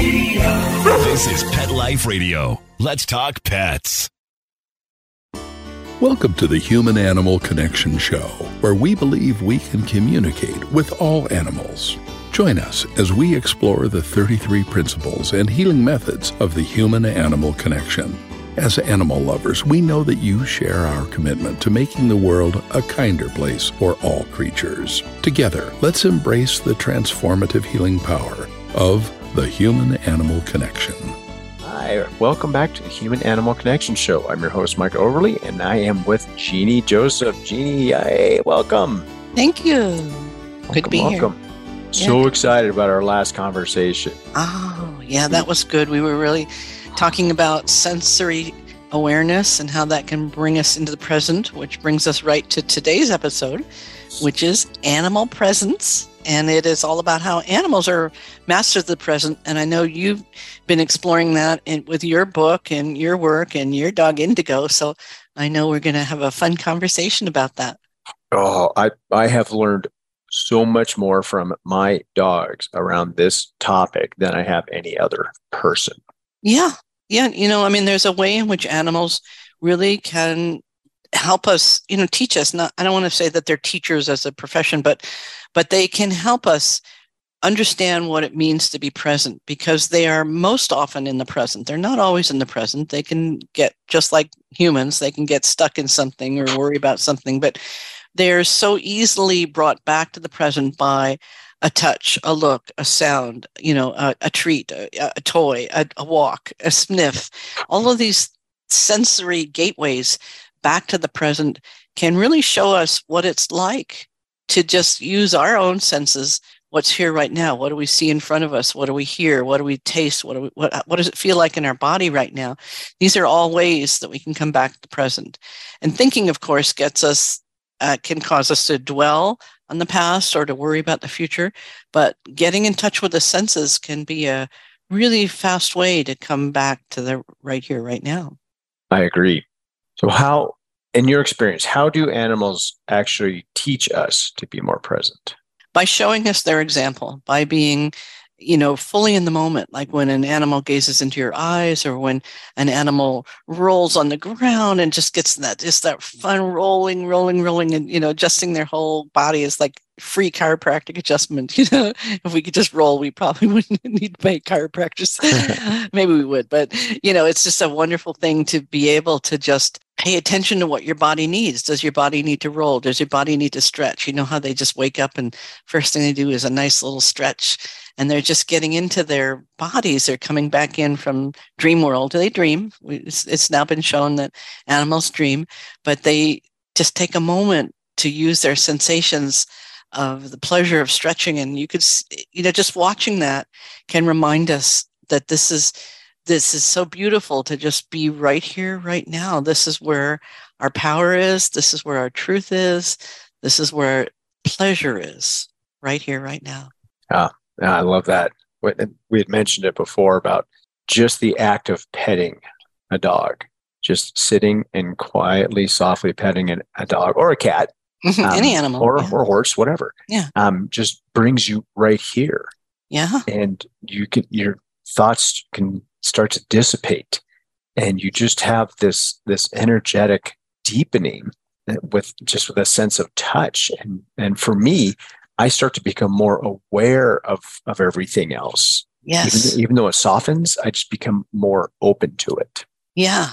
Radio. This is Pet Life Radio. Let's talk pets. Welcome to the Human Animal Connection Show, where we believe we can communicate with all animals. Join us as we explore the 33 principles and healing methods of the human animal connection. As animal lovers, we know that you share our commitment to making the world a kinder place for all creatures. Together, let's embrace the transformative healing power of the human animal connection. Hi, welcome back to the Human Animal Connection Show. I'm your host, Mike Overly, and I am with Jeannie Joseph. Jeannie, hey, welcome. Thank you. Welcome, Good to be welcome. here. So excited about our last conversation. Oh, yeah, that was good. We were really talking about sensory awareness and how that can bring us into the present, which brings us right to today's episode, which is animal presence. And it is all about how animals are masters of the present. And I know you've been exploring that in, with your book and your work and your dog Indigo. So I know we're going to have a fun conversation about that. Oh, I, I have learned so much more from my dogs around this topic than I have any other person. Yeah. Yeah. You know, I mean, there's a way in which animals really can help us, you know, teach us. Not, I don't want to say that they're teachers as a profession, but, but they can help us understand what it means to be present because they are most often in the present. They're not always in the present. They can get, just like humans, they can get stuck in something or worry about something, but they're so easily brought back to the present by a touch, a look, a sound, you know, a, a treat, a, a toy, a, a, walk, a sniff. All of these sensory gateways back to the present can really show us what it's like to just use our own senses. What's here right now? What do we see in front of us? What do we hear? What do we taste? What do we, what, what does it feel like in our body right now? These are all ways that we can come back to the present. And thinking, of course, gets us uh, can cause us to dwell on the past or to worry about the future. But getting in touch with the senses can be a really fast way to come back to the right here, right now. I agree. So, how, in your experience, how do animals actually teach us to be more present? By showing us their example, by being you know, fully in the moment, like when an animal gazes into your eyes or when an animal rolls on the ground and just gets that, just that fun rolling, rolling, rolling, and, you know, adjusting their whole body is like free chiropractic adjustment. You know, if we could just roll, we probably wouldn't need to pay chiropractors. Maybe we would, but, you know, it's just a wonderful thing to be able to just pay attention to what your body needs. Does your body need to roll? Does your body need to stretch? You know how they just wake up and first thing they do is a nice little stretch and they're just getting into their bodies. They're coming back in from dream world. They dream. It's, it's now been shown that animals dream, but they just take a moment to use their sensations of the pleasure of stretching. And you could, you know, just watching that can remind us that this is this is so beautiful to just be right here, right now. This is where our power is. This is where our truth is. This is where pleasure is, right here, right now. Ah, I love that. We had mentioned it before about just the act of petting a dog, just sitting and quietly, softly petting a dog or a cat, um, any animal, or, yeah. or horse, whatever. Yeah, um, just brings you right here. Yeah, and you can your thoughts can start to dissipate, and you just have this this energetic deepening with just with a sense of touch. And and for me, I start to become more aware of of everything else. Yes. Even, even though it softens, I just become more open to it. Yeah.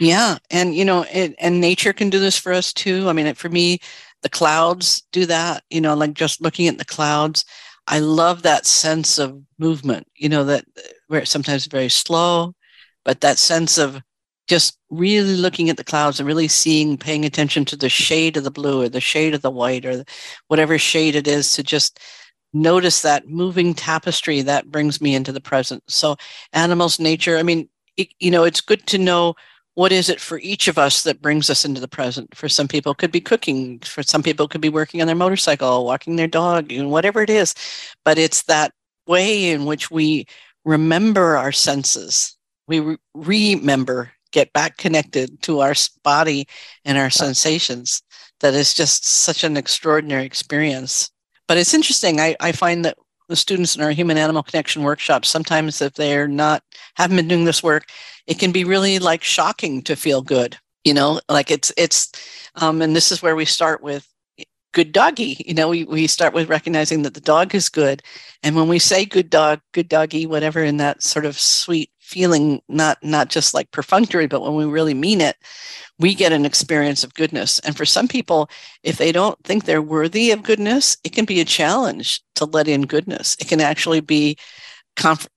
Yeah. And, you know, it, and nature can do this for us too. I mean, for me, the clouds do that, you know, like just looking at the clouds. I love that sense of movement, you know, that where it's sometimes very slow, but that sense of just really looking at the clouds and really seeing, paying attention to the shade of the blue or the shade of the white or whatever shade it is to just notice that moving tapestry that brings me into the present. So, animals, nature, I mean, it, you know, it's good to know what is it for each of us that brings us into the present. For some people, it could be cooking. For some people, it could be working on their motorcycle, walking their dog, know, whatever it is. But it's that way in which we remember our senses. We re- remember get back connected to our body and our sensations that is just such an extraordinary experience but it's interesting i, I find that the students in our human animal connection workshops, sometimes if they're not, haven't been doing this work, it can be really like shocking to feel good. You know, like it's, it's, um, and this is where we start with good doggy. You know, we, we start with recognizing that the dog is good. And when we say good dog, good doggy, whatever, in that sort of sweet feeling, not not just like perfunctory, but when we really mean it, we get an experience of goodness. And for some people, if they don't think they're worthy of goodness, it can be a challenge to let in goodness. It can actually be,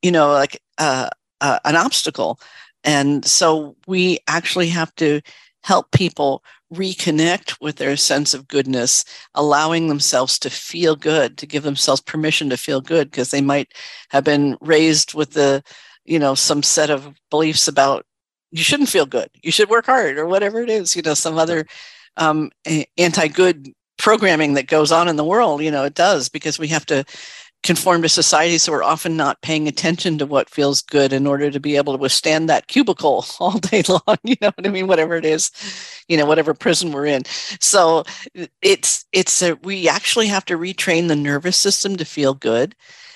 you know, like uh, uh, an obstacle. And so we actually have to help people reconnect with their sense of goodness, allowing themselves to feel good, to give themselves permission to feel good, because they might have been raised with the, you know, some set of beliefs about you shouldn't feel good, you should work hard, or whatever it is, you know, some other um, anti good programming that goes on in the world. You know, it does because we have to conform to society so we're often not paying attention to what feels good in order to be able to withstand that cubicle all day long you know what i mean? Whatever it is you know whatever prison we're in. So it's it's a, we actually have to retrain the nervous system to feel good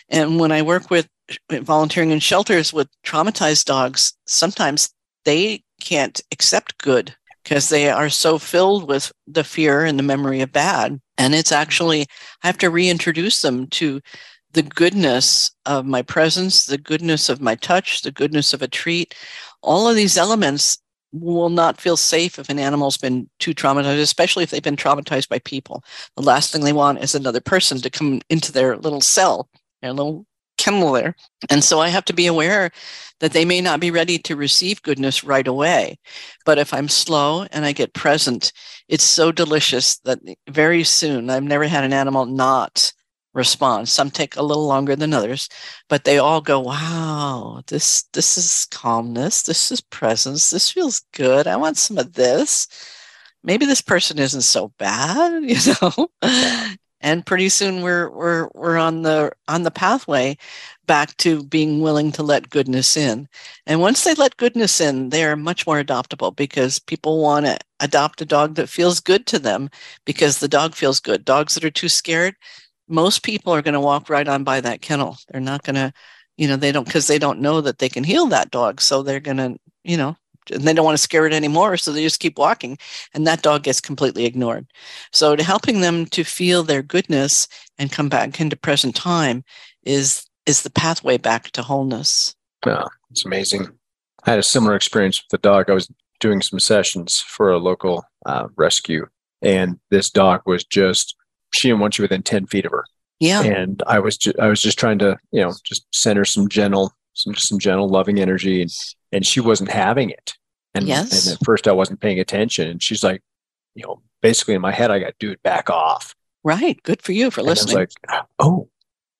and when i work with volunteering in shelters with traumatized dogs sometimes they can't accept good because they are so filled with the fear and the memory of bad. And it's actually i have to reintroduce them to the goodness of my presence, the goodness of my touch, the goodness of a treat, all of these elements will not feel safe if an animal's been too traumatized, especially if they've been traumatized by people. The last thing they want is another person to come into their little cell, their little kennel there. And so I have to be aware that they may not be ready to receive goodness right away. But if I'm slow and I get present, it's so delicious that very soon, I've never had an animal not respond. Some take a little longer than others, but they all go, "Wow, this this is calmness. This is presence. This feels good. I want some of this. Maybe this person isn't so bad, you know." And pretty soon we're we're we're on the on the pathway back to being willing to let goodness in. And once they let goodness in, they are much more adoptable because people want to adopt a dog that feels good to them because the dog feels good. Dogs that are too scared, most people are going to walk right on by that kennel. They're not going to, you know, they don't because they don't know that they can heal that dog. So they're going to, you know, and they don't want to scare it anymore. So they just keep walking and that dog gets completely ignored. So to helping them to feel their goodness and come back into present time is is the pathway back to wholeness. Yeah, it's amazing. I had a similar experience with the dog. I was doing some sessions for a local uh, rescue, and this dog was just she didn't want you within 10 feet of her. Yeah. And I was just, I was just trying to, you know, just send her some gentle, some, just some gentle loving energy and, and she wasn't having it. And, yes. and at first I wasn't paying attention and she's like, you know, basically in my head, I got, dude, back off. Right. Good for you for and listening. I was like, oh,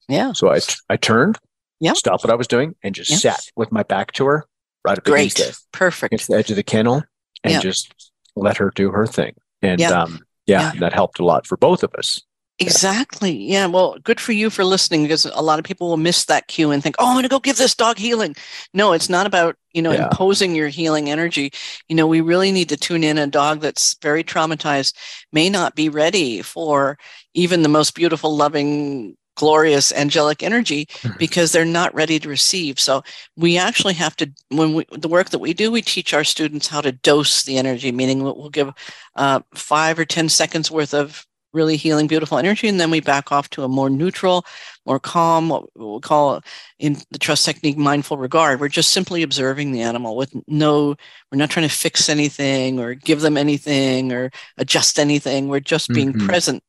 yeah. So I, I turned, yeah. stopped what I was doing and just sat with my back to her right up Great. against it. Perfect. Against the edge of the kennel and Yeah. just let her do her thing. And, Yeah. um, yeah, that helped a lot for both of us. Exactly. Yeah. Well, good for you for listening because a lot of people will miss that cue and think, oh, I'm going to go give this dog healing. No, it's not about, you know, Yeah. imposing your healing energy. You know, we really need to tune in. A dog that's very traumatized may not be ready for even the most beautiful, loving, glorious, angelic energy Mhm. because they're not ready to receive. So we actually have to, when we, the work that we do, we teach our students how to dose the energy, meaning we'll we'll give uh, five or 10 seconds worth of really healing, beautiful energy. And then we back off to a more neutral, more calm, what we'll call in the trust technique mindful regard. We're just simply observing the animal with no, we're not trying to fix anything or give them anything or adjust anything. We're just being Mhm. present.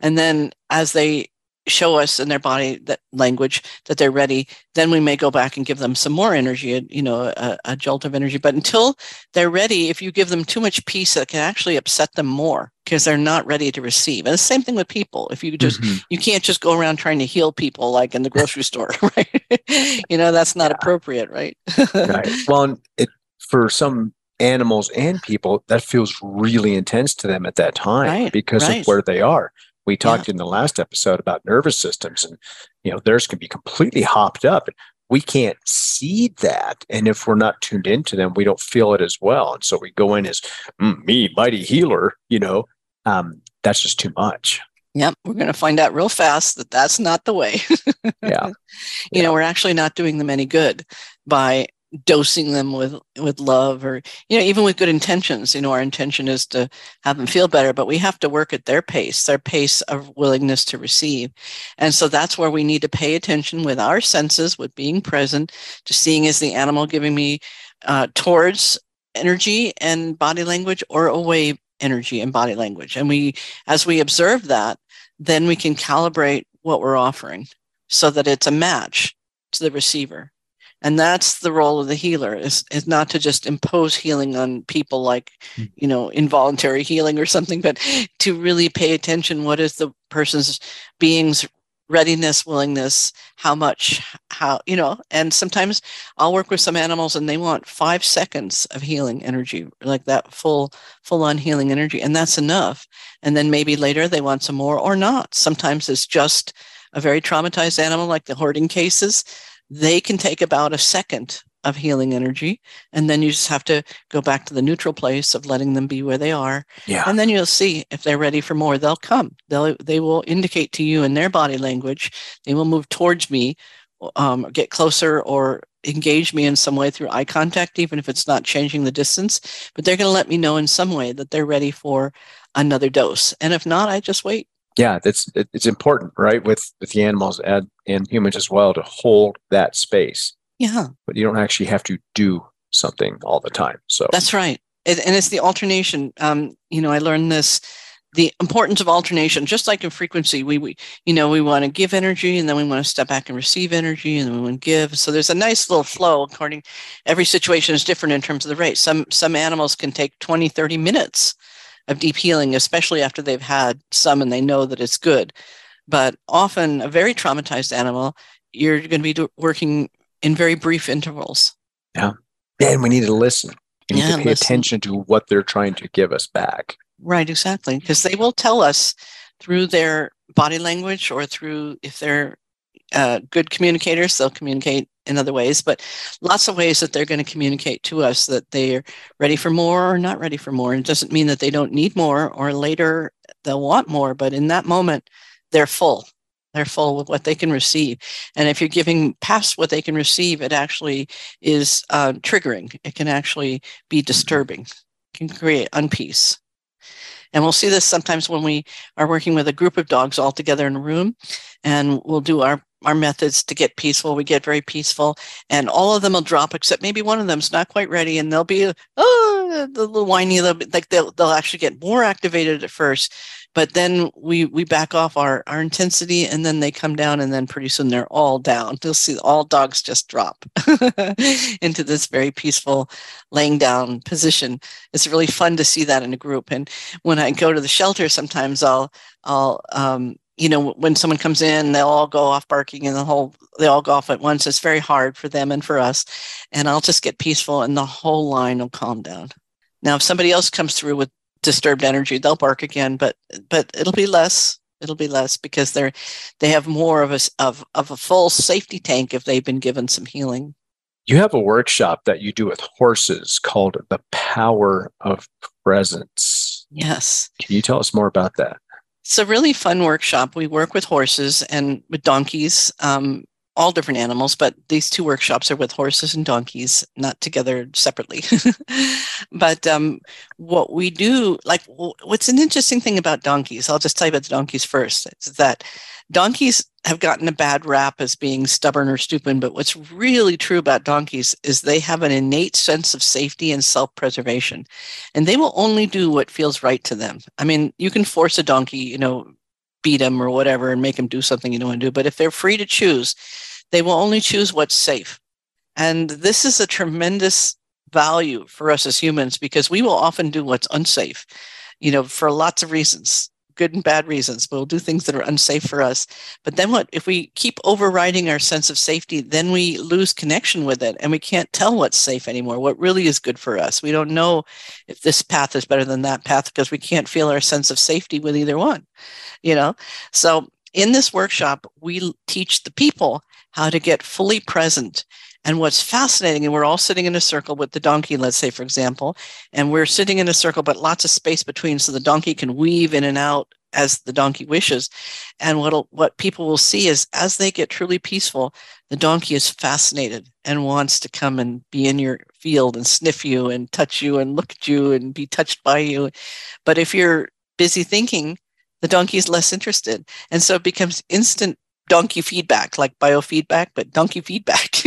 And then as they show us in their body that language that they're ready, then we may go back and give them some more energy, you know, a, a jolt of energy. But until they're ready, if you give them too much peace, it can actually upset them more because they're not ready to receive. And the same thing with people. If you just Mhm. you can't just go around trying to heal people like in the grocery store, right? you know, that's not appropriate, right? right. Well, it for some animals and people, that feels really intense to them at that time Right, because right. of where they are. We talked in the last episode about nervous systems, and you know theirs can be completely hopped up. We can't see that, and if we're not tuned into them, we don't feel it as well. And so we go in as mm, me, mighty healer. You know, um, that's just too much. Yep, we're going to find out real fast that that's not the way. Yeah. you Yeah. know, we're actually not doing them any good by dosing them with with love or you know even with good intentions. You know our intention is to have them feel better but we have to work at their pace their pace of willingness to receive. And so that's where we need to pay attention with our senses with being present to seeing is the animal giving me uh, towards energy and body language or away energy and body language. And we as we observe that then we can calibrate what we're offering so that it's a match to the receiver and that's the role of the healer is, is not to just impose healing on people like Mm. you know involuntary healing or something but to really pay attention. What is the person's being's readiness willingness how much how you know and sometimes i'll work with some animals and they want five seconds of healing energy like that full full on healing energy and that's enough. And then maybe later they want some more or not. Sometimes it's just a very traumatized animal like the hoarding cases they can take about a second of healing energy and then you just have to go back to the neutral place of letting them be where they are. Yeah. and then you'll see if they're ready for more they'll come. They'll they will indicate to you in their body language they will move towards me um, get closer or engage me in some way through eye contact even if it's not changing the distance. But they're going to let me know in some way that they're ready for another dose. And if not i just wait yeah that's it's important right with with the animals and and humans as well to hold that space yeah but you don't actually have to do something all the time so That's right. It, and it's the alternation. Um, you know, I learned this the importance of alternation, just like in frequency, we, we you know, we want to give energy and then we want to step back and receive energy and then we want to give. So there's a nice little flow according every situation is different in terms of the rate. Some some animals can take 20, 30 minutes of deep healing, especially after they've had some and they know that it's good. But often a very traumatized animal, you're going to be do- working in very brief intervals. Yeah. And we need to listen we need Yeah, to pay listen. attention to what they're trying to give us back Right, exactly. Because they will tell us through their body language or through, if they're uh, good communicators, they'll communicate in other ways, but lots of ways that they're going to communicate to us that they're ready for more or not ready for more. And It doesn't mean that they don't need more or later they'll want more, but in that moment, they're full. They're full with what they can receive. And if you're giving past what they can receive, it actually is uh, triggering. It can actually be disturbing, can create unpeace. And we'll see this sometimes when we are working with a group of dogs all together in a room, and we'll do our our methods to get peaceful. We get very peaceful, and all of them will drop except maybe one of them's not quite ready, and they'll be oh the little whiny, they'll be, like they'll they'll actually get more activated at first, but then we we back off our our intensity, and then they come down, and then pretty soon they're all down. You'll see all dogs just drop into this very peaceful laying down position. It's really fun to see that in a group, and when I go to the shelter, sometimes I'll I'll um, you know when someone comes in, they'll all go off barking, and the whole they all go off at once. It's very hard for them and for us, and I'll just get peaceful, and the whole line will calm down. Now, if somebody else comes through with disturbed energy, they'll bark again, but but it'll be less. It'll be less because they're they have more of a of of a full safety tank if they've been given some healing. you have a workshop that you do with horses called the power of presence Yes. can you tell us more about that It's a really fun workshop. We work with horses and with donkeys, um, all different animals, but these two workshops are with horses and donkeys, not together separately. but um, what we do, like, what's an interesting thing about donkeys? I'll just tell you about the donkeys first. Is that donkeys have gotten a bad rap as being stubborn or stupid, but what's really true about donkeys is they have an innate sense of safety and self-preservation and they will only do what feels right to them. I mean, you can force a donkey, you know, beat him or whatever and make him do something you don't want to do, but if they're free to choose, they will only choose what's safe. And this is a tremendous value for us as humans because we will often do what's unsafe, you know, for lots of reasons, good and bad reasons. We'll do things that are unsafe for us. But then what if we keep overriding our sense of safety, then we lose connection with it and we can't tell what's safe anymore, what really is good for us. We don't know if this path is better than that path because we can't feel our sense of safety with either one, you know? So in this workshop, we teach the people how to get fully present. And what's fascinating, and we're all sitting in a circle with the donkey, let's say, for example, and we're sitting in a circle, but lots of space between so the donkey can weave in and out as the donkey wishes. And what what people will see is as they get truly peaceful, the donkey is fascinated and wants to come and be in your field and sniff you and touch you and look at you and be touched by you. But if you're busy thinking, the donkey is less interested. And so it becomes instant donkey feedback, like biofeedback, but donkey feedback,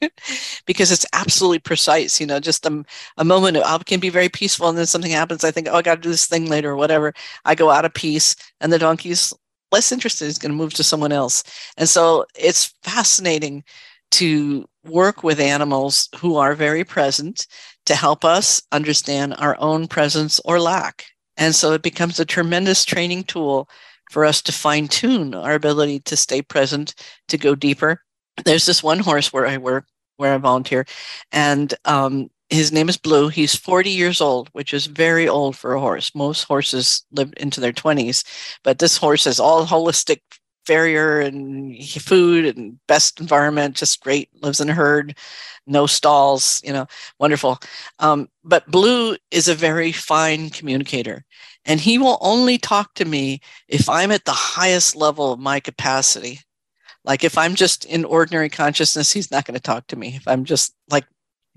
because it's absolutely precise. You know, just a, a moment of, oh, I can be very peaceful, and then something happens. I think, oh, I got to do this thing later, or whatever. I go out of peace, and the donkey's less interested. He's going to move to someone else. And so it's fascinating to work with animals who are very present to help us understand our own presence or lack. And so it becomes a tremendous training tool for us to fine tune our ability to stay present, to go deeper. There's this one horse where I work, where I volunteer, and um, his name is Blue. He's 40 years old, which is very old for a horse. Most horses live into their 20s, but this horse is all holistic farrier and food and best environment, just great, lives in a herd, no stalls, you know, wonderful. Um, but Blue is a very fine communicator. And he will only talk to me if I'm at the highest level of my capacity. Like if I'm just in ordinary consciousness, he's not going to talk to me. If I'm just like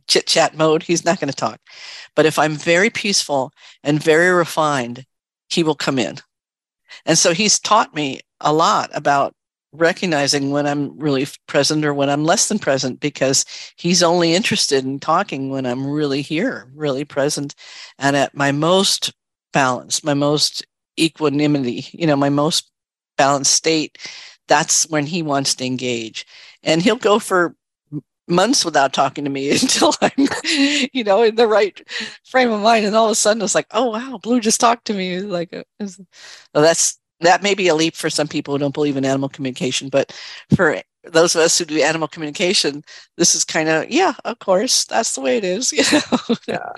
chit chat mode, he's not going to talk. But if I'm very peaceful and very refined, he will come in. And so he's taught me a lot about recognizing when I'm really present or when I'm less than present because he's only interested in talking when I'm really here, really present and at my most balance, my most equanimity, you know, my most balanced state, that's when he wants to engage. And he'll go for months without talking to me until I'm, you know, in the right frame of mind. And all of a sudden it's like, oh, wow, Blue just talked to me. Like, uh, well, that's, that may be a leap for some people who don't believe in animal communication, but for those of us who do animal communication, this is kind of, yeah, of course, that's the way it is. You know? yeah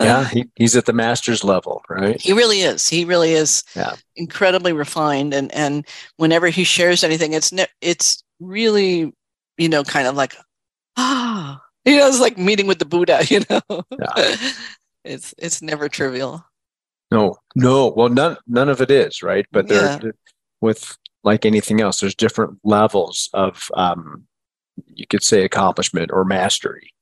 yeah he, he's at the master's level right he really is he really is yeah. incredibly refined and and whenever he shares anything it's ne- it's really you know kind of like ah you know it's like meeting with the buddha you know yeah. it's it's never trivial no no well none none of it is right but there yeah. with like anything else there's different levels of um you could say accomplishment or mastery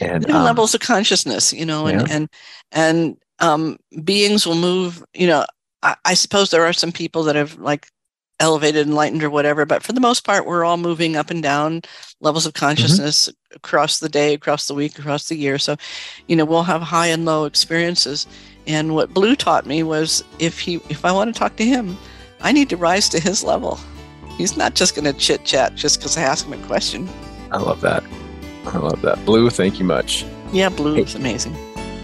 and um, levels of consciousness you know and yeah. and and um, beings will move you know I, I, suppose there are some people that have like elevated enlightened or whatever but for the most part we're all moving up and down levels of mm-hmm. consciousness mm-hmm. across the day across the week across the year so you know we'll have high and low experiences and what blue taught me was if he if i want to talk to him i need to rise to his level he's not just going to chit chat just because i ask him a question i love that I love that. Blue, thank you much. Yeah, Blue hey, is amazing.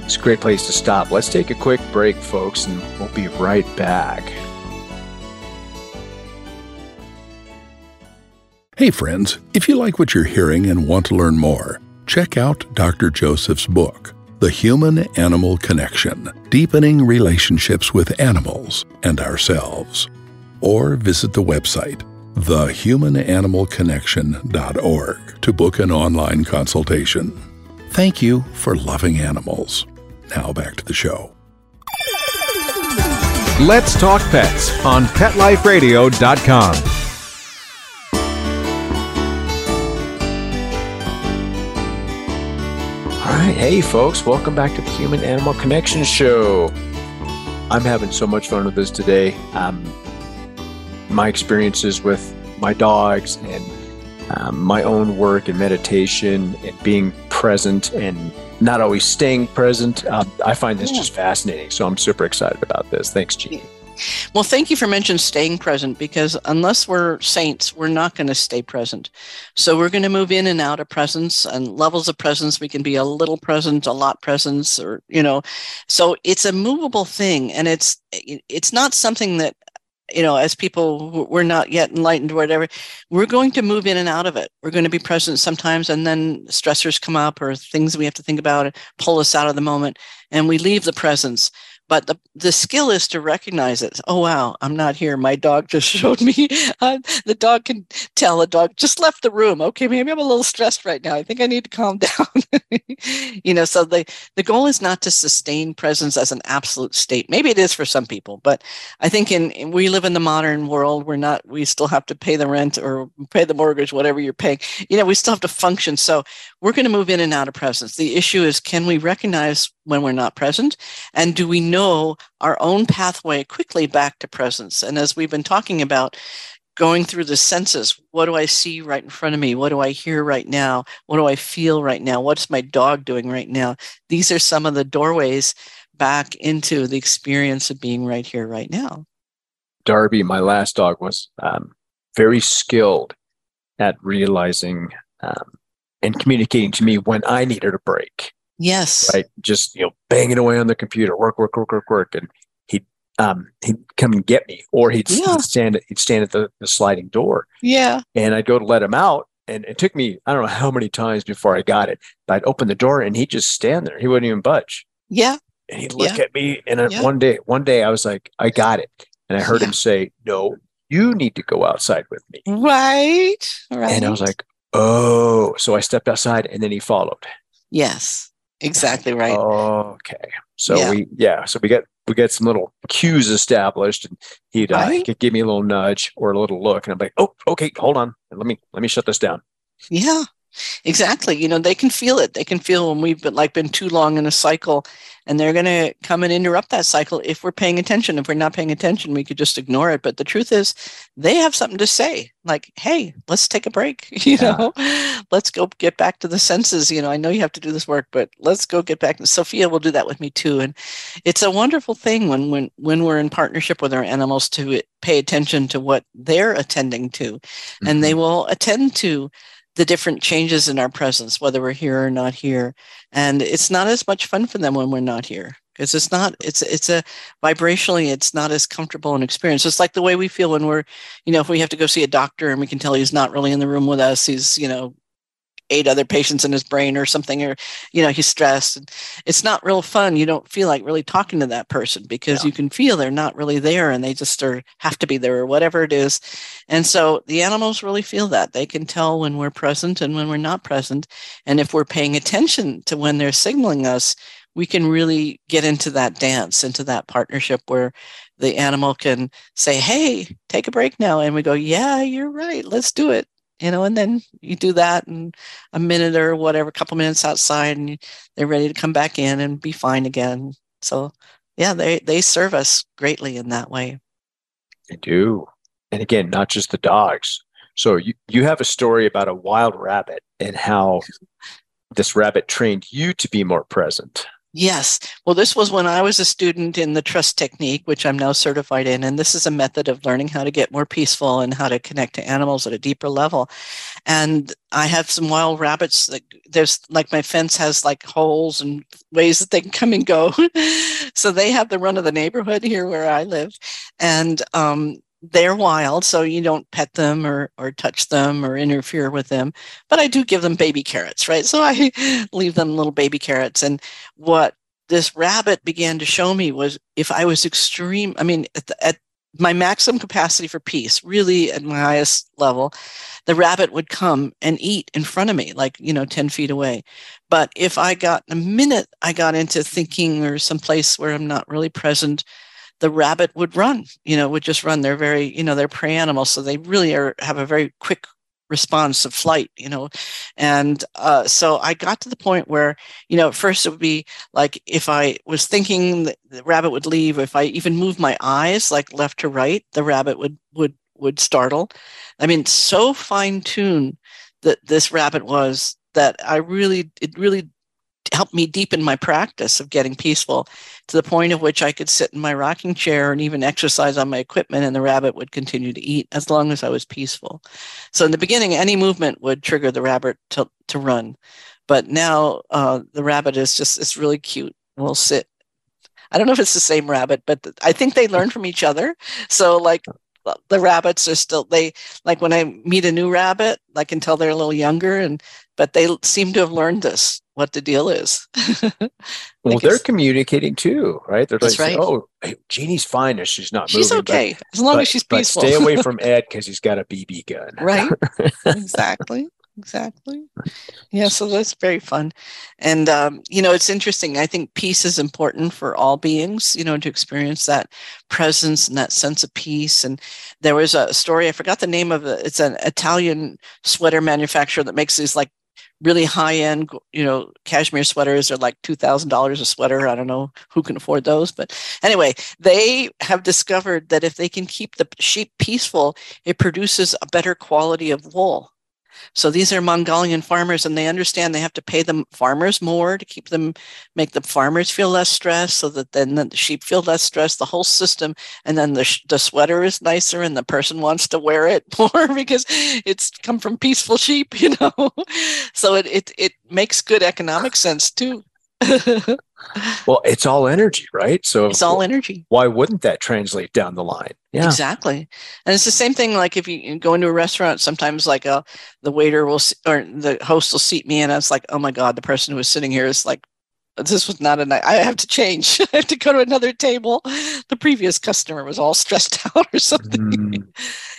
It's a great place to stop. Let's take a quick break, folks, and we'll be right back. Hey, friends, if you like what you're hearing and want to learn more, check out Dr. Joseph's book, The Human Animal Connection Deepening Relationships with Animals and Ourselves. Or visit the website thehumananimalconnection.org to book an online consultation. Thank you for loving animals. Now back to the show. Let's talk pets on PetLifeRadio.com. All right, hey folks, welcome back to the Human Animal Connection Show. I'm having so much fun with this today. Um, my experiences with my dogs and um, my own work and meditation and being present and not always staying present. Uh, I find this just fascinating. So I'm super excited about this. Thanks, Jeannie. Well, thank you for mentioning staying present because unless we're saints, we're not going to stay present. So we're going to move in and out of presence and levels of presence. We can be a little present, a lot presence, or you know. So it's a movable thing, and it's it's not something that you know, as people we're not yet enlightened or whatever, we're going to move in and out of it. We're going to be present sometimes, and then stressors come up or things we have to think about pull us out of the moment, and we leave the presence. But the, the skill is to recognize it. Oh wow i'm not here. My dog just showed me. Uh, the dog can tell a dog just left the room. Okay maybe i'm a little stressed right now. I think i need to calm down. You know so the the goal is not to sustain presence as an absolute state. Maybe it is for some people but i think in, in we live in the modern world. We're not we still have to pay the rent or pay the mortgage whatever you're paying. You know we still have to function. So we're going to move in and out of presence. The issue is can we recognize when we're not present? And do we know our own pathway quickly back to presence? And as we've been talking about going through the senses what do i see right in front of me? What do i hear right now? What do i feel right now? What's my dog doing right now? These are some of the doorways back into the experience of being right here right now. Darby my last dog was um, very skilled at realizing um, and communicating to me when i needed a break yes right just you know banging away on the computer work work work work work and he'd, um, he'd come and get me, or he'd, yeah. he'd stand he'd stand at the, the sliding door. Yeah. And I'd go to let him out. And it took me, I don't know how many times before I got it, but I'd open the door and he'd just stand there. He wouldn't even budge. Yeah. And he'd look yeah. at me. And yeah. one day, one day I was like, I got it. And I heard him say, No, you need to go outside with me. Right. Right. And I was like, Oh. So I stepped outside and then he followed. Yes. Exactly right. Okay. So yeah. we yeah, so we got we got some little cues established and he'd uh, right. give me a little nudge or a little look and i'm like oh okay hold on let me let me shut this down yeah exactly. You know they can feel it. They can feel when we've been like been too long in a cycle and they're going to come and interrupt that cycle if we're paying attention. If we're not paying attention we could just ignore it. But the truth is they have something to say. Like hey let's take a break. You yeah. know? Let's go get back to the senses. You know i know you have to do this work but let's go get back. Sophia will do that with me too. And it's a wonderful thing when when when we're in partnership with our animals to pay attention to what they're attending to. Mm-hmm. and they mm-hmm. will attend to the different changes in our presence, whether we're here or not here. And it's not as much fun for them when we're not here because it's not it's it's a vibrationally it's not as comfortable an experience it's like the way we feel when we're you know if we have to go see a doctor and we can tell he's not really in the room with us he's you know eight other patients in his brain or something or you know he's stressed. And it's not real fun. You don't feel like really talking to that person because yeah. you can feel they're not really there and they just are have to be there or whatever it is. And so the animals really feel that. They can tell when we're present and when we're not present. And if we're paying attention to when they're signaling us we can really get into that dance into that partnership where the animal can say hey take a break now. And we go yeah you're right. Let's do it you know, and then you do that and a minute or whatever, a couple minutes outside, and they're ready to come back in and be fine again. So, yeah, they they serve us greatly in that way. They do, and again, not just the dogs. So you you have a story about a wild rabbit and how this rabbit trained you to be more present. Yes. Well, this was when I was a student in the trust technique, which I'm now certified in. And this is a method of learning how to get more peaceful and how to connect to animals at a deeper level. And I have some wild rabbits that there's like my fence has like holes and ways that they can come and go. so they have the run of the neighborhood here where I live. And um, they're wild, so you don't pet them or, or touch them or interfere with them. But I do give them baby carrots, right? So I leave them little baby carrots. And what this rabbit began to show me was if I was extreme, I mean, at, the, at my maximum capacity for peace, really at my highest level, the rabbit would come and eat in front of me, like, you know, 10 feet away. But if I got a minute, I got into thinking or some place where I'm not really present, the rabbit would run, you know, would just run. They're very, you know, they're prey animals. So they really are, have a very quick response of flight, you know. And uh, so I got to the point where, you know, at first it would be like if I was thinking the rabbit would leave, if I even moved my eyes like left to right, the rabbit would would would startle. I mean, so fine tuned that this rabbit was that I really it really helped me deepen my practice of getting peaceful to the point of which I could sit in my rocking chair and even exercise on my equipment, and the rabbit would continue to eat as long as I was peaceful. So in the beginning, any movement would trigger the rabbit to, to run. But now uh, the rabbit is just, it's really cute. We'll sit. I don't know if it's the same rabbit, but I think they learn from each other. So, like, the rabbits are still they like when i meet a new rabbit i can tell they're a little younger and but they seem to have learned this what the deal is. well, they're communicating too, right? They're That's like, right. "Oh, Jeannie's fine if she's not she's moving, but- okay as long but, as she's but peaceful. stay away from Ed because he's got a BB gun." right exactly exactly yeah so that's very fun and um, you know it's interesting i think peace is important for all beings you know to experience that presence and that sense of peace and there was a story i forgot the name of it it's an italian sweater manufacturer that makes these like really high end you know cashmere sweaters are like $2000 a sweater i don't know who can afford those but anyway they have discovered that if they can keep the sheep peaceful it produces a better quality of wool. So these are Mongolian farmers, and they understand they have to pay the farmers more to keep them, make the farmers feel less stressed, so that then the sheep feel less stressed. The whole system, and then the the sweater is nicer, and the person wants to wear it more because it's come from peaceful sheep, you know. So it it it makes good economic sense too. Well, it's all energy, right? So it's all energy. why wouldn't that translate down the line? Yeah. Exactly. And it's the same thing like if you go into a restaurant, sometimes like uh, the waiter will, or the host will seat me and it's like, oh my God, the person who was sitting here is like, this was not a night. I have to change. I have to go to another table. The previous customer was all stressed out or something. Mm,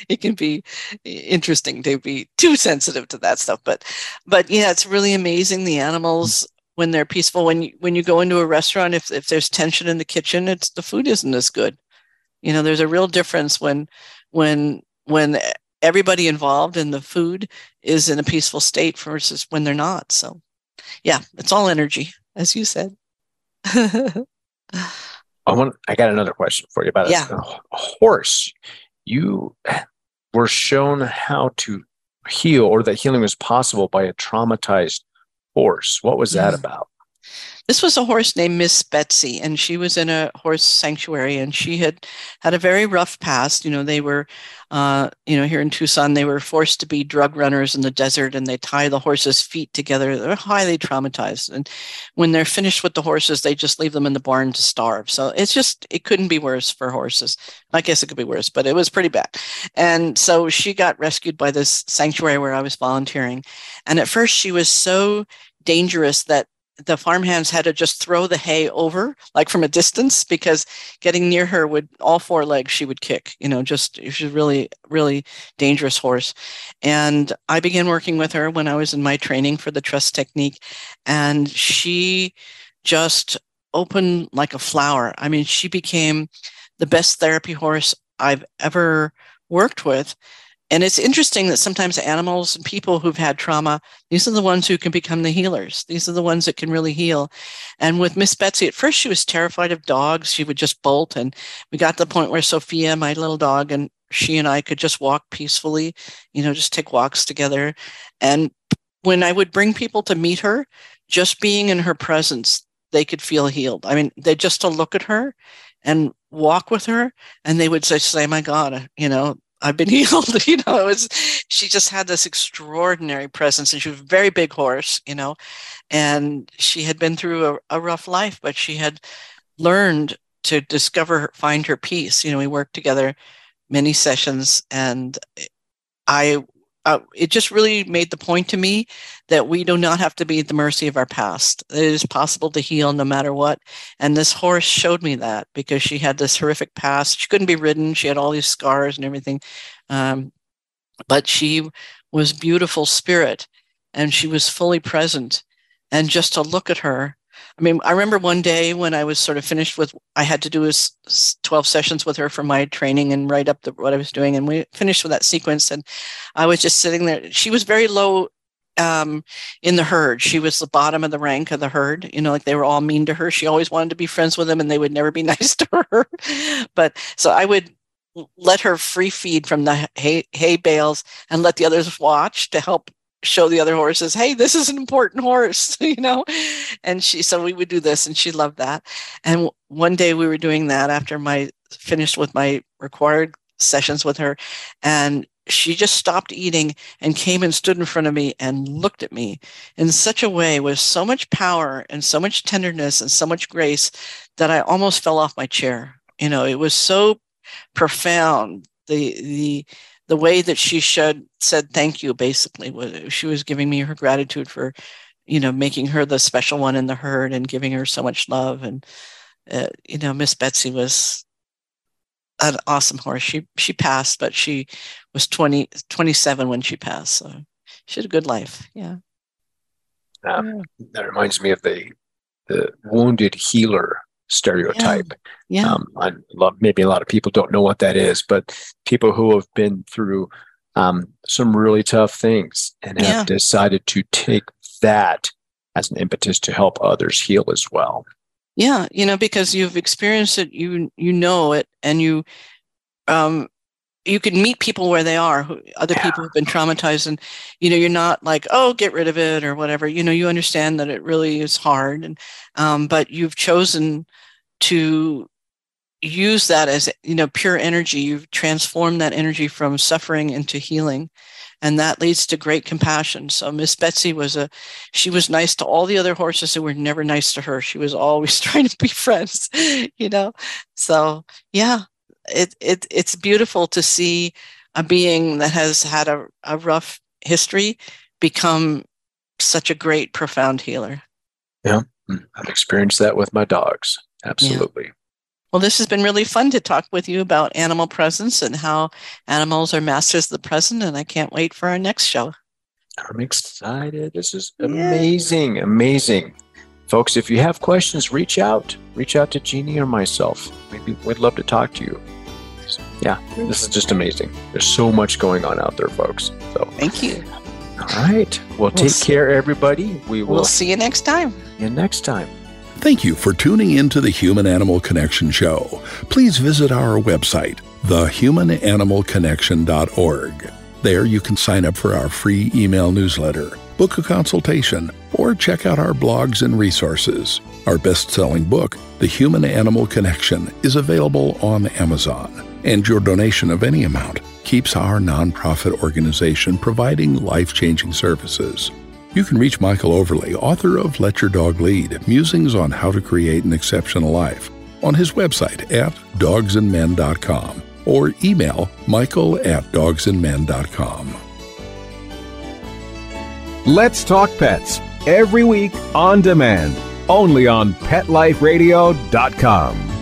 It can be interesting to be too sensitive to that stuff. But, but yeah, it's really amazing. The animals, when they're peaceful, when you, when you go into a restaurant, if, if there's tension in the kitchen, it's the food isn't as good you know there's a real difference when when when everybody involved in the food is in a peaceful state versus when they're not so yeah it's all energy as you said I want. I got another question for you about a- Yeah. a, a horse. You were shown how to heal, or that healing was possible by a traumatized horse. What was that mm. about? This was a horse named miss betsy and she was in a horse sanctuary and she had had a very rough past. You know they were uh, you know here in tucson they were forced to be drug runners in the desert and they tie the horses feet together. They're highly traumatized and when they're finished with the horses they just leave them in the barn to starve. So it's just it couldn't be worse for horses. I guess it could be worse but it was pretty bad. And so she got rescued by this sanctuary where i was volunteering. And at first she was so dangerous that the farmhands had to just throw the hay over like from a distance because getting near her would all four legs she would kick you know just she's really really dangerous horse. And i began working with her when i was in my training for the trust technique and she just opened like a flower. I mean she became the best therapy horse i've ever worked with and it's interesting that sometimes animals and people who've had trauma these are the ones who can become the healers. These are the ones that can really heal. And with Miss Betsy, at first she was terrified of dogs. She would just bolt. And we got to the point where Sophia, my little dog, and she and I could just walk peacefully, you know, just take walks together. And when I would bring people to meet her, just being in her presence, they could feel healed. I mean, they just to look at her and walk with her, and they would say, say my God, uh, you know, I've been healed. You know, it was she just had this extraordinary presence, and she was a very big horse. You know, and she had been through a, a rough life, but she had learned to discover, find her peace. You know, we worked together many sessions, and I. Uh, it just really made the point to me that we do not have to be at the mercy of our past. It is possible to heal no matter what. And this horse showed me that because she had this horrific past. She couldn't be ridden. She had all these scars and everything. Um, but she was beautiful spirit and she was fully present. And just to look at her, I mean, I remember one day when I was sort of finished with, I had to do is 12 sessions with her for my training and write up the, what I was doing. And we finished with that sequence. And I was just sitting there. She was very low um, in the herd. She was the bottom of the rank of the herd. You know, like they were all mean to her. She always wanted to be friends with them and they would never be nice to her. but so I would let her free feed from the hay, hay bales and let the others watch to help show the other horses, hey, this is an important horse, you know? And she, so we would do this and she loved that. And one day we were doing that after my finished with my required sessions with her. And she just stopped eating and came and stood in front of me and looked at me in such a way with so much power and so much tenderness and so much grace that I almost fell off my chair. You know, it was so profound. The, the, the way that she should, said thank you basically was she was giving me her gratitude for you know, making her the special one in the herd and giving her so much love. And, uh, you know, Miss Betsy was an awesome horse. She, she passed, but she was 20, 27 when she passed. So she had a good life. Yeah. Um, that reminds me of the, the wounded healer stereotype. Yeah. yeah. Um, I love, maybe a lot of people don't know what that is, but people who have been through um, some really tough things and have Yeah. decided to take that as an impetus to help others heal as well. Yeah, you know, because you've experienced it, you you know it, and you um you can meet people where they are, who, other Yeah. people who've been traumatized, and you know, you're not like, oh, get rid of it or whatever. You know, you understand that it really is hard, and um, but you've chosen to use that as you know pure energy. You've transformed that energy from suffering into healing, and that leads to great compassion. So Miss Betsy was a she was nice to all the other horses who were never nice to her. She was always trying to be friends, you know. So yeah, it it it's beautiful to see a being that has had a, a rough history become such a great, profound healer. yeah mm, I've experienced that with my dogs. Absolutely. Well, this has been really fun to talk with you about animal presence and how animals are masters of the present, and I can't wait for our next show. I'm excited. This is Yay. amazing, amazing. Folks, if you have questions, reach out. Reach out to Jeannie or myself. Maybe we'd love to talk to you. Yeah, this is just amazing. There's so much going on out there, folks. So, Thank you. all right. Well, take see- care, everybody. We will We'll see see you next time. you next time. Thank you for tuning in to the Human Animal Connection Show. Please visit our website, thehumananimalconnection.org. There you can sign up for our free email newsletter, book a consultation, or check out our blogs and resources. Our best selling book, The Human Animal Connection, is available on Amazon, and your donation of any amount keeps our nonprofit organization providing life changing services. You can reach Michael Overley, author of Let Your Dog Lead Musings on How to Create an Exceptional Life, on his website at dogsandmen.com or email michael at dogsandmen.com. Let's Talk Pets every week on demand, only on PetLifeRadio.com.